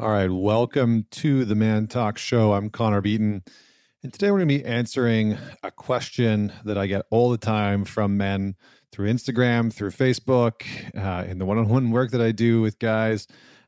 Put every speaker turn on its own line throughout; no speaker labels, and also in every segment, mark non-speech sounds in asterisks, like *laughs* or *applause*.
All right, welcome to the ManTalks Show. I'm Connor Beaton. And today we're going to be answering a question that I get all the time from men through Instagram, through Facebook, uh, in the one on one work that I do with guys.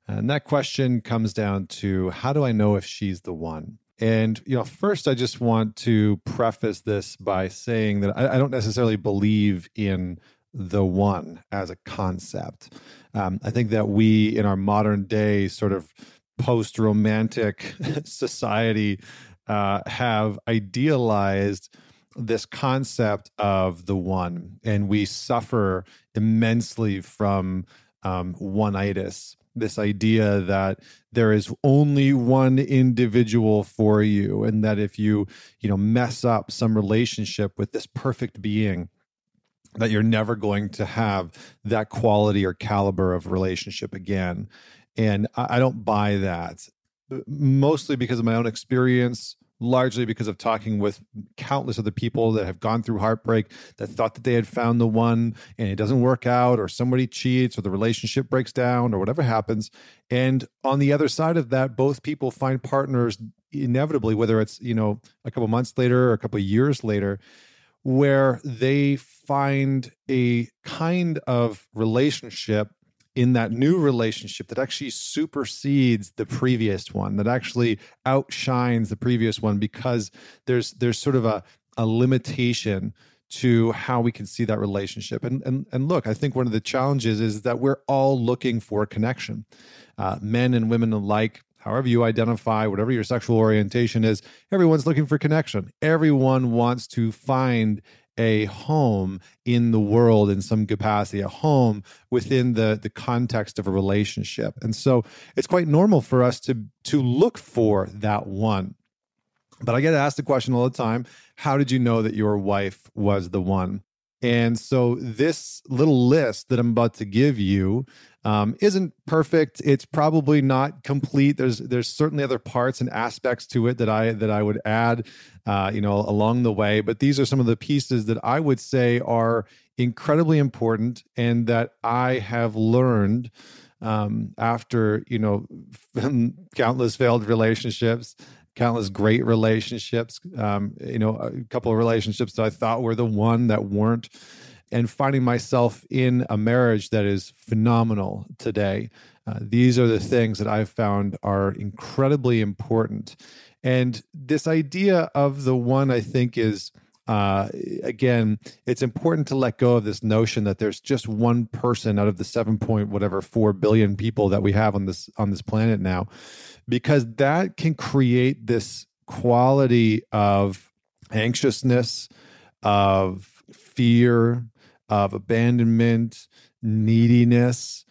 And that question comes down to how do I know if she's the one? And, you know, first, I just want to preface this by saying that I, I don't necessarily believe in the one as a concept. Um, I think that we, in our modern day sort of post romantic *laughs* society, uh, have idealized this concept of the one, and we suffer immensely from um, one-itis. This idea that there is only one individual for you, and that if you, you know, mess up some relationship with this perfect being, that you're never going to have that quality or caliber of relationship again. And I, I don't buy that, uh, mostly because of my own experience largely because of talking with countless other people that have gone through heartbreak that thought that they had found the one and it doesn't work out or somebody cheats or the relationship breaks down or whatever happens and on the other side of that both people find partners inevitably whether it's you know a couple months later or a couple years later where they find a kind of relationship in that new relationship that actually supersedes the previous one that actually outshines the previous one because there's there's sort of a a limitation to how we can see that relationship and and and look i think one of the challenges is that we're all looking for connection uh, men and women alike however you identify, whatever your sexual orientation is, everyone's looking for connection. Everyone wants to find a home in the world in some capacity, a home within the the context of a relationship. And so it's quite normal for us to to look for that one. But I get asked the question all the time, how did you know that your wife was the one? And so this little list that I'm about to give you um, isn't perfect. It's probably not complete. There's there's certainly other parts and aspects to it that I that I would add, uh, you know, along the way. But these are some of the pieces that I would say are incredibly important and that I have learned um, after you know *laughs* countless failed relationships countless great relationships um, you know a couple of relationships that i thought were the one that weren't and finding myself in a marriage that is phenomenal today. Uh, these are the things that I've found are incredibly important. And this idea of the one, I think, is uh, again, it's important to let go of this notion that there's just one person out of the seven point whatever four billion people that we have on this on this planet now, because that can create this quality of anxiousness, of fear, of abandonment, neediness,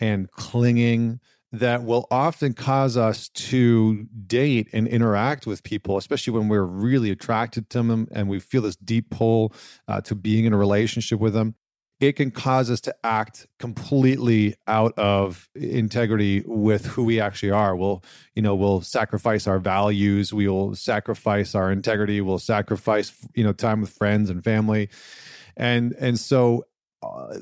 and clinging that will often cause us to date and interact with people, especially when we're really attracted to them and we feel this deep pull uh, to being in a relationship with them. It can cause us to act completely out of integrity with who we actually are. We'll, you know, we'll sacrifice our values. We will sacrifice our integrity. We'll sacrifice, you know, time with friends and family and and so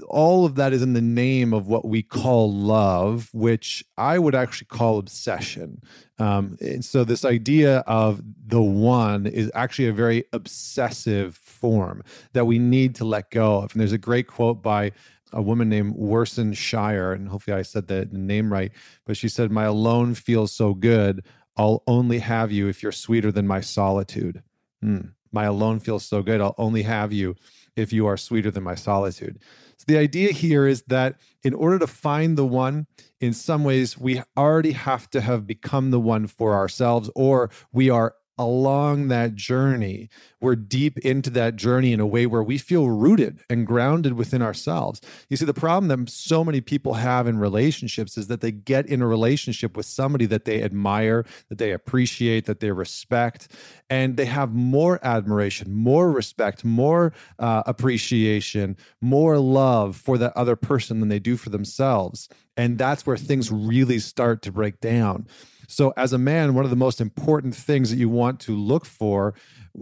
all of that is in the name of what we call love, which I would actually call obsession. Um, and so, this idea of the one is actually a very obsessive form that we need to let go of. And there's a great quote by a woman named Warsan Shire, and hopefully I said the name right, but she said, My alone feels so good. I'll only have you if you're sweeter than my solitude. Mm, my alone feels so good. I'll only have you if you are sweeter than my solitude. So the idea here is that in order to find the one, in some ways, we already have to have become the one for ourselves, or we are along that journey. We're deep into that journey in a way where we feel rooted and grounded within ourselves. You see, the problem that so many people have in relationships is that they get in a relationship with somebody that they admire, that they appreciate, that they respect, and they have more admiration, more respect, more uh, appreciation, more love for that other person than they do for themselves. And that's where things really start to break down. So, as a man, one of the most important things that you want to look for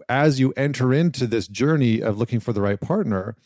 as you enter into this journey of looking for the right partner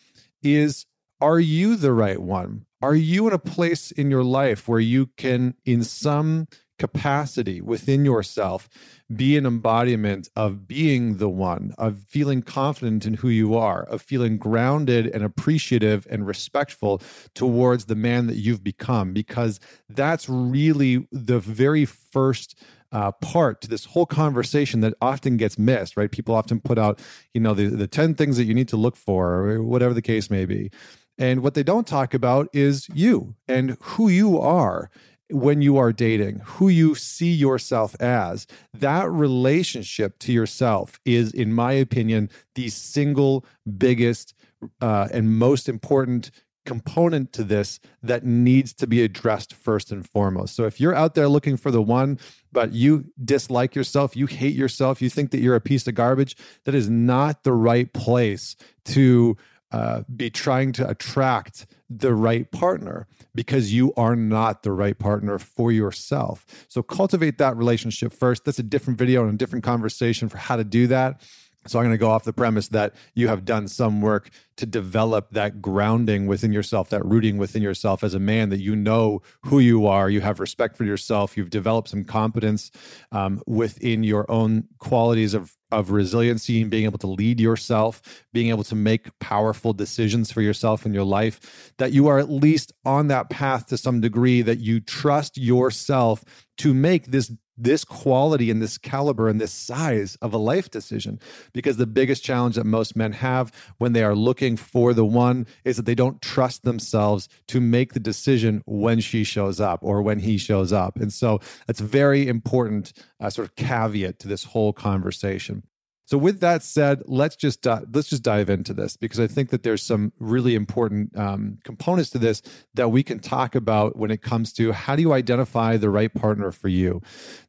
is are you the right one? Are you in a place in your life where you can, in some capacity within yourself be an embodiment of being the one, of feeling confident in who you are, of feeling grounded and appreciative and respectful towards the man that you've become, because that's really the very first. Uh, part to this whole conversation that often gets missed, right? People often put out, you know, the, the 10 things that you need to look for, or whatever the case may be. And what they don't talk about is you and who you are when you are dating, who you see yourself as, that relationship to yourself is, in my opinion, the single biggest uh, and most important component to this that needs to be addressed first and foremost. So if you're out there looking for the one, but you dislike yourself, you hate yourself, you think that you're a piece of garbage, that is not the right place to uh, be trying to attract the right partner because you are not the right partner for yourself. So cultivate that relationship first. That's a different video and a different conversation for how to do that. So I'm going to go off the premise that you have done some work to develop that grounding within yourself, that rooting within yourself as a man, that you know who you are, you have respect for yourself, you've developed some competence um, within your own qualities of of resiliency and being able to lead yourself, being able to make powerful decisions for yourself in your life, that you are at least on that path to some degree, that you trust yourself to make this this quality and this caliber and this size of a life decision. Because the biggest challenge that most men have when they are looking for the one is that they don't trust themselves to make the decision when she shows up or when he shows up. And so that's very important uh, sort of caveat to this whole conversation so with that said, let's just let's just dive into this because I think that there's some really important um, components to this that we can talk about when it comes to how do you identify the right partner for you.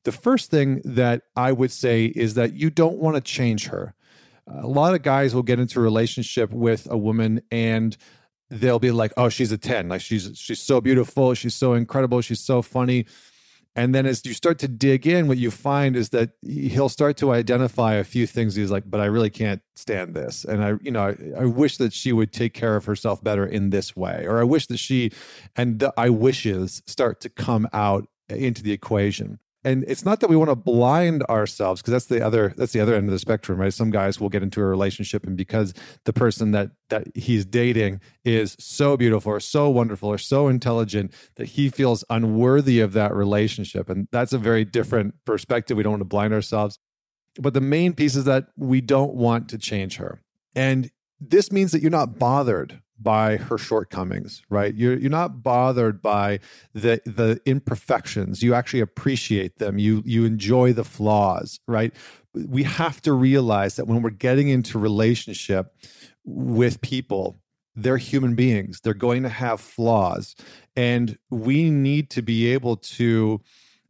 The first thing that I would say is that you don't want to change her. A lot of guys will get into a relationship with a woman and they'll be like, "Oh, she's a 10. Like she's she's so beautiful, she's so incredible, she's so funny." And then as you start to dig in, what you find is that he'll start to identify a few things. He's like, but I really can't stand this. And I, you know, I, I wish that she would take care of herself better in this way. Or I wish that she, and the I wishes start to come out into the equation and it's not that we want to blind ourselves because that's the other that's the other end of the spectrum right? Some guys will get into a relationship and because the person that that he's dating is so beautiful or so wonderful or so intelligent that he feels unworthy of that relationship. And that's a very different perspective. We don't want to blind ourselves. But the main piece is that we don't want to change her. And this means that you're not bothered by her shortcomings right? You're you're not bothered by the the imperfections. You actually appreciate them. You you enjoy the flaws right? We have to realize that when we're getting into relationship with people they're human beings. They're going to have flaws. And we need to be able to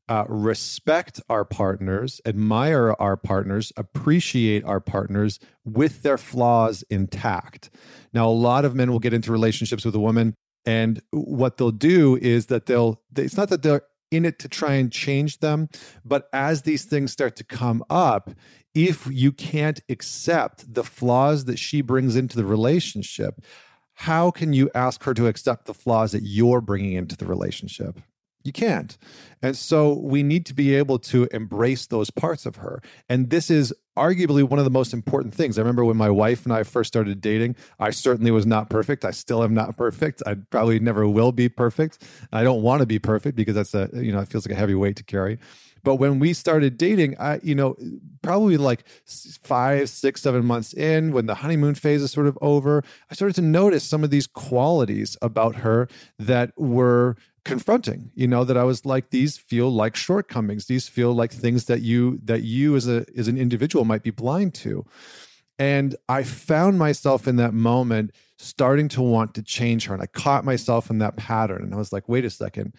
uh, respect our partners, admire our partners, appreciate our partners with their flaws intact. Now, a lot of men will get into relationships with a woman, and what they'll do is that they'll, it's not that they're in it to try and change them, but as these things start to come up, if you can't accept the flaws that she brings into the relationship, how can you ask her to accept the flaws that you're bringing into the relationship? You can't. And so we need to be able to embrace those parts of her. And this is arguably one of the most important things. I remember when my wife and I first started dating, I certainly was not perfect. I still am not perfect. I probably never will be perfect. I don't want to be perfect because that's a, you know, it feels like a heavy weight to carry. But when we started dating, I, you know, probably like five, six, seven months in, when the honeymoon phase is sort of over, I started to notice some of these qualities about her that were confronting you know that i was like these feel like shortcomings. These feel like things that you that you as a as an individual might be blind to. And i found myself in that moment starting to want to change her and i caught myself in that pattern and i was like wait a second.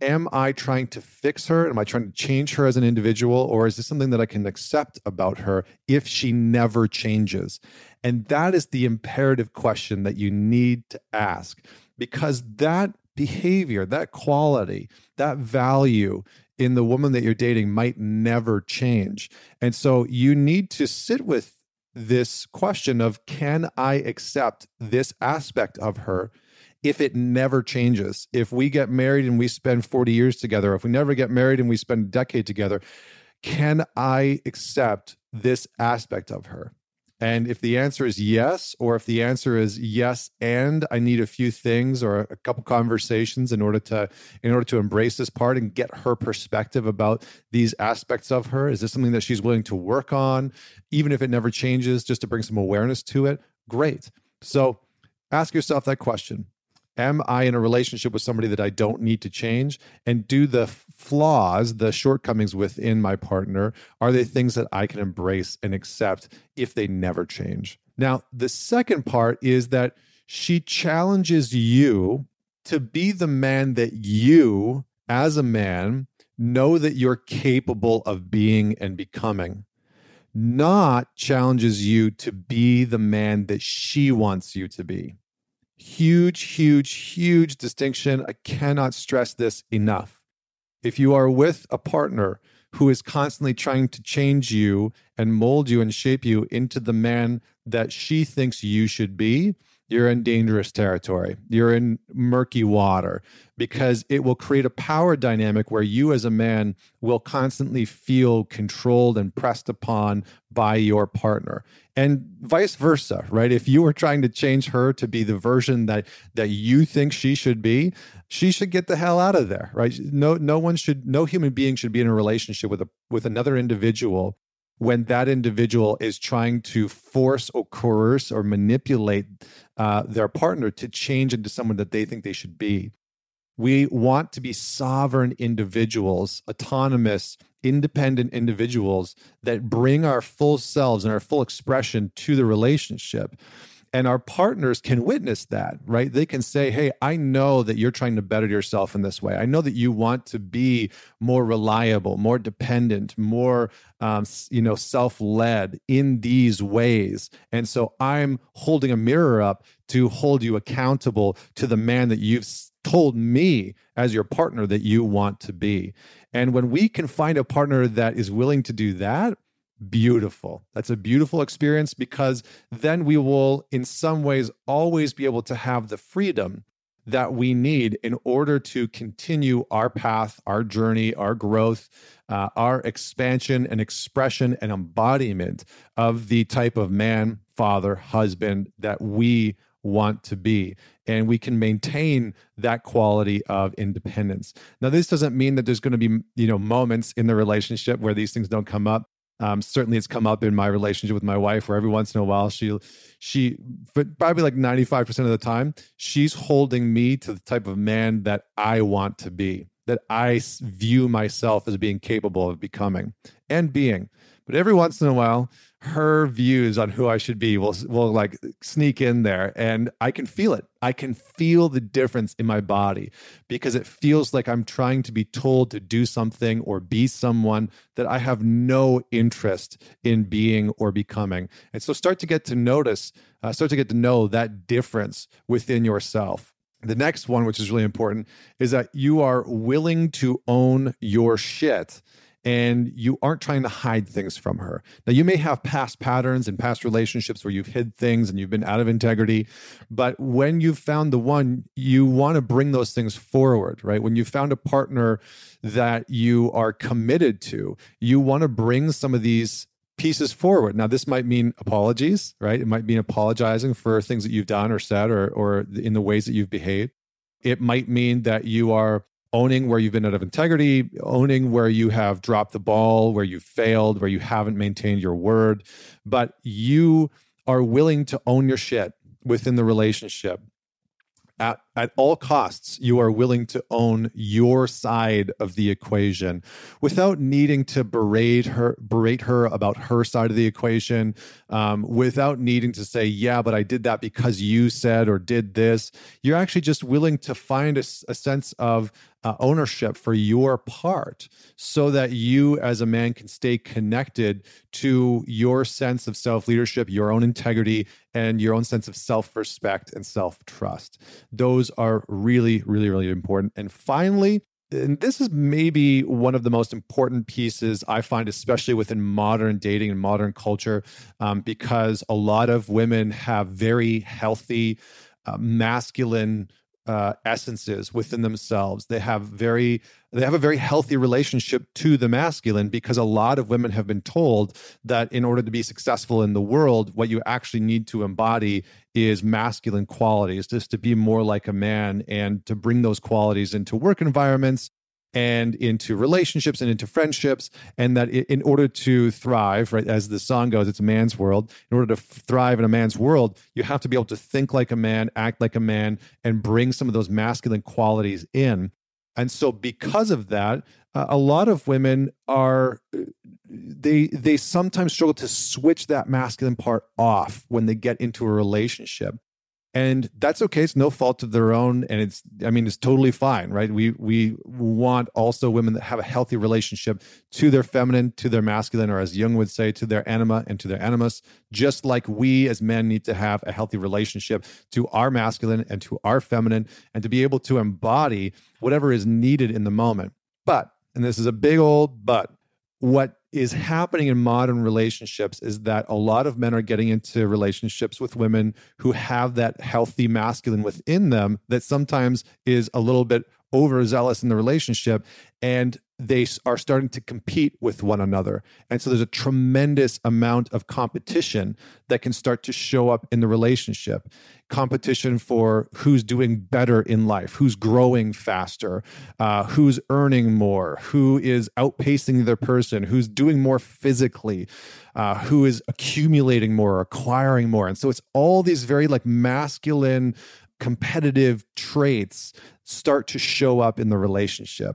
Am i trying to fix her? Am i trying to change her as an individual or is this something that i can accept about her if she never changes? And that is the imperative question that you need to ask because that behavior, that quality, that value in the woman that you're dating might never change. And so you need to sit with this question of can I accept this aspect of her if it never changes. If we get married and we spend 40 years together, if we never get married and we spend a decade together, can I accept this aspect of her? And if the answer is yes, or if the answer is yes, and I need a few things or a couple conversations in order to in order to embrace this part and get her perspective about these aspects of her, is this something that she's willing to work on, even if it never changes, just to bring some awareness to it? Great. So ask yourself that question am I in a relationship with somebody that I don't need to change? And do the flaws, the shortcomings within my partner, are they things that I can embrace and accept if they never change? Now, the second part is that she challenges you to be the man that you, as a man, know that you're capable of being and becoming. Not challenges you to be the man that she wants you to be. Huge, huge, huge distinction. I cannot stress this enough. If you are with a partner who is constantly trying to change you and mold you and shape you into the man that she thinks you should be, you're in dangerous territory. You're in murky water because it will create a power dynamic where you, as a man, will constantly feel controlled and pressed upon by your partner. And vice versa right? If you are trying to change her to be the version that that you think she should be she should get the hell out of there right? No no one should no human being should be in a relationship with a with another individual when that individual is trying to force or coerce or manipulate uh, their partner to change into someone that they think they should be. We want to be sovereign individuals, autonomous, independent individuals that bring our full selves and our full expression to the relationship and our partners can witness that right? They can say hey i know that you're trying to better yourself in this way. I know that you want to be more reliable more dependent more um, you know self-led in these ways. And so i'm holding a mirror up to hold you accountable to the man that you've told me as your partner that you want to be. And when we can find a partner that is willing to do that beautiful. That's a beautiful experience because then we will, in some ways, always be able to have the freedom that we need in order to continue our path, our journey, our growth, uh, our expansion and expression and embodiment of the type of man, father, husband that we want to be. And we can maintain that quality of independence. Now, this doesn't mean that there's going to be, you know, moments in the relationship where these things don't come up. Um, certainly, it's come up in my relationship with my wife, where every once in a while she, she, but probably like ninety five percent of the time, she's holding me to the type of man that I want to be, that I view myself as being capable of becoming and being. But every once in a while, her views on who I should be will will like sneak in there and I can feel it. I can feel the difference in my body because it feels like I'm trying to be told to do something or be someone that I have no interest in being or becoming. And so start to get to notice, uh, start to get to know that difference within yourself. The next one, which is really important, is that you are willing to own your shit and you aren't trying to hide things from her. Now, you may have past patterns and past relationships where you've hid things and you've been out of integrity, but when you've found the one, you want to bring those things forward, right? When you found a partner that you are committed to, you want to bring some of these pieces forward. Now, this might mean apologies, right? It might mean apologizing for things that you've done or said or, or in the ways that you've behaved. It might mean that you are owning where you've been out of integrity, owning where you have dropped the ball, where you failed, where you haven't maintained your word, but you are willing to own your shit within the relationship at, at all costs, you are willing to own your side of the equation without needing to berate her, berate her about her side of the equation, um, without needing to say, "Yeah, but I did that because you said or did this." You're actually just willing to find a, a sense of uh, ownership for your part so that you as a man can stay connected to your sense of self leadership, your own integrity, and your own sense of self respect and self trust. Those are really, really, really important. And finally, and this is maybe one of the most important pieces I find, especially within modern dating and modern culture, um, because a lot of women have very healthy, uh, masculine uh, essences within themselves. They have very they have a very healthy relationship to the masculine because a lot of women have been told that in order to be successful in the world, what you actually need to embody is masculine qualities, just to be more like a man and to bring those qualities into work environments and into relationships and into friendships and that in order to thrive right as the song goes it's a man's world in order to thrive in a man's world you have to be able to think like a man act like a man and bring some of those masculine qualities in. And so because of that a lot of women are they they sometimes struggle to switch that masculine part off when they get into a relationship and that's okay. It's no fault of their own. And it's i mean it's totally fine right? We we want also women that have a healthy relationship to their feminine to their masculine or as jung would say to their anima and to their animus just like we as men need to have a healthy relationship to our masculine and to our feminine and to be able to embody whatever is needed in the moment. But and this is a big old but what is happening in modern relationships is that a lot of men are getting into relationships with women who have that healthy masculine within them that sometimes is a little bit overzealous in the relationship and they are starting to compete with one another. And so there's a tremendous amount of competition that can start to show up in the relationship. Competition for who's doing better in life, who's growing faster, uh, who's earning more, who is outpacing the other person, who's doing more physically, uh, who is accumulating more, acquiring more. And so it's all these very like masculine competitive traits start to show up in the relationship.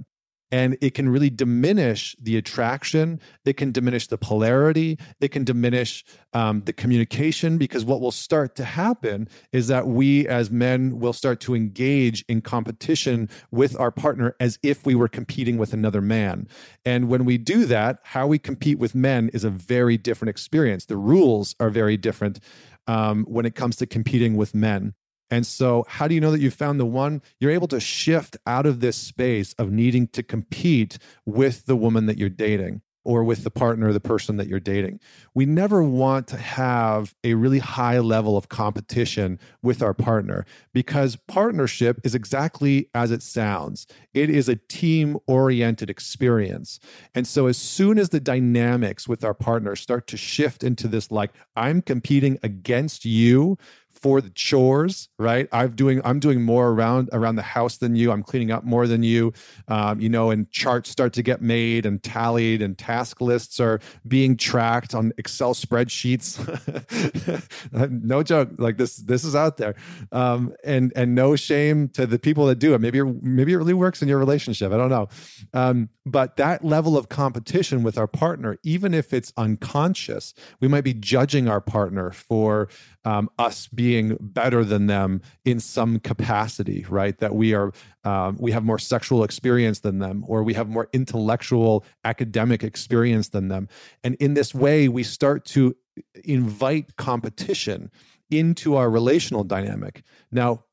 And it can really diminish the attraction. It can diminish the polarity. It can diminish um, the communication because what will start to happen is that we as men will start to engage in competition with our partner as if we were competing with another man. And when we do that how we compete with men is a very different experience. The rules are very different um, when it comes to competing with men and so, how do you know that you found the one? You're able to shift out of this space of needing to compete with the woman that you're dating or with the partner, the person that you're dating. We never want to have a really high level of competition with our partner because partnership is exactly as it sounds. It is a team oriented experience. And so, as soon as the dynamics with our partner start to shift into this, like, I'm competing against you for the chores right? I'm doing i'm doing more around around the house than you. I'm cleaning up more than you. Um, you know and charts start to get made and tallied and task lists are being tracked on excel spreadsheets. *laughs* No joke. Like this this is out there. Um, and and no shame to the people that do it. Maybe maybe it really works in your relationship. I don't know. Um, but that level of competition with our partner even if it's unconscious we might be judging our partner for um, us being better than them in some capacity, right? That we are um, we have more sexual experience than them, or we have more intellectual academic experience than them, and in this way, we start to invite competition into our relational dynamic. Now,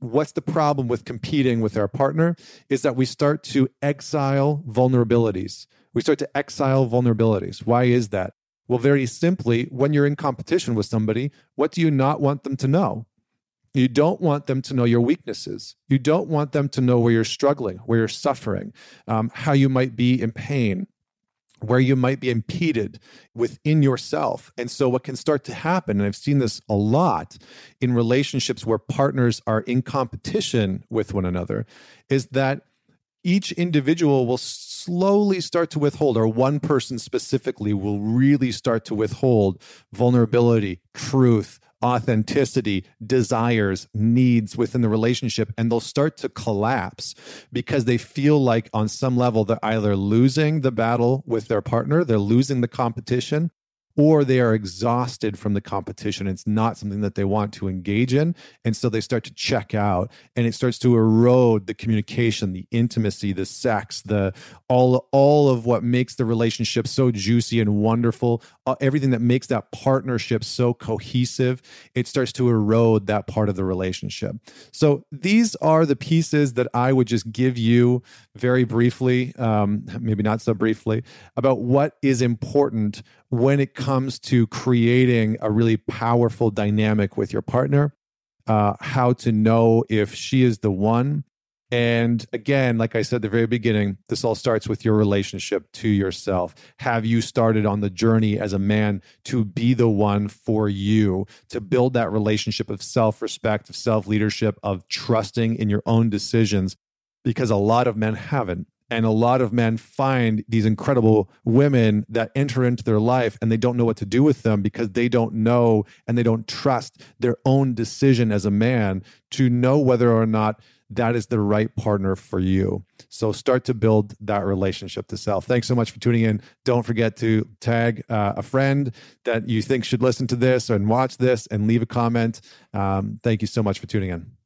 what's the problem with competing with our partner is that we start to exile vulnerabilities. We start to exile vulnerabilities. Why is that? Well, very simply, when you're in competition with somebody, what do you not want them to know? You don't want them to know your weaknesses. You don't want them to know where you're struggling, where you're suffering, um, how you might be in pain, where you might be impeded within yourself. And so, what can start to happen, and I've seen this a lot in relationships where partners are in competition with one another, is that each individual will slowly start to withhold, or one person specifically will really start to withhold vulnerability, truth, authenticity, desires, needs within the relationship, and they'll start to collapse because they feel like, on some level, they're either losing the battle with their partner, they're losing the competition, or they are exhausted from the competition. It's not something that they want to engage in. And so they start to check out and it starts to erode the communication, the intimacy, the sex, the all all of what makes the relationship so juicy and wonderful, uh, everything that makes that partnership so cohesive, it starts to erode that part of the relationship. So these are the pieces that I would just give you very briefly, um, maybe not so briefly, about what is important when it comes to creating a really powerful dynamic with your partner. uh, how to know if she is the one. And again, like I said at the very beginning, this all starts with your relationship to yourself. Have you started on the journey as a man to be the one for you, to build that relationship of self respect, of self leadership, of trusting in your own decisions? Because a lot of men haven't. And a lot of men find these incredible women that enter into their life and they don't know what to do with them because they don't know and they don't trust their own decision as a man to know whether or not that is the right partner for you. So start to build that relationship to self. Thanks so much for tuning in. Don't forget to tag uh, a friend that you think should listen to this and watch this and leave a comment. Um, thank you so much for tuning in.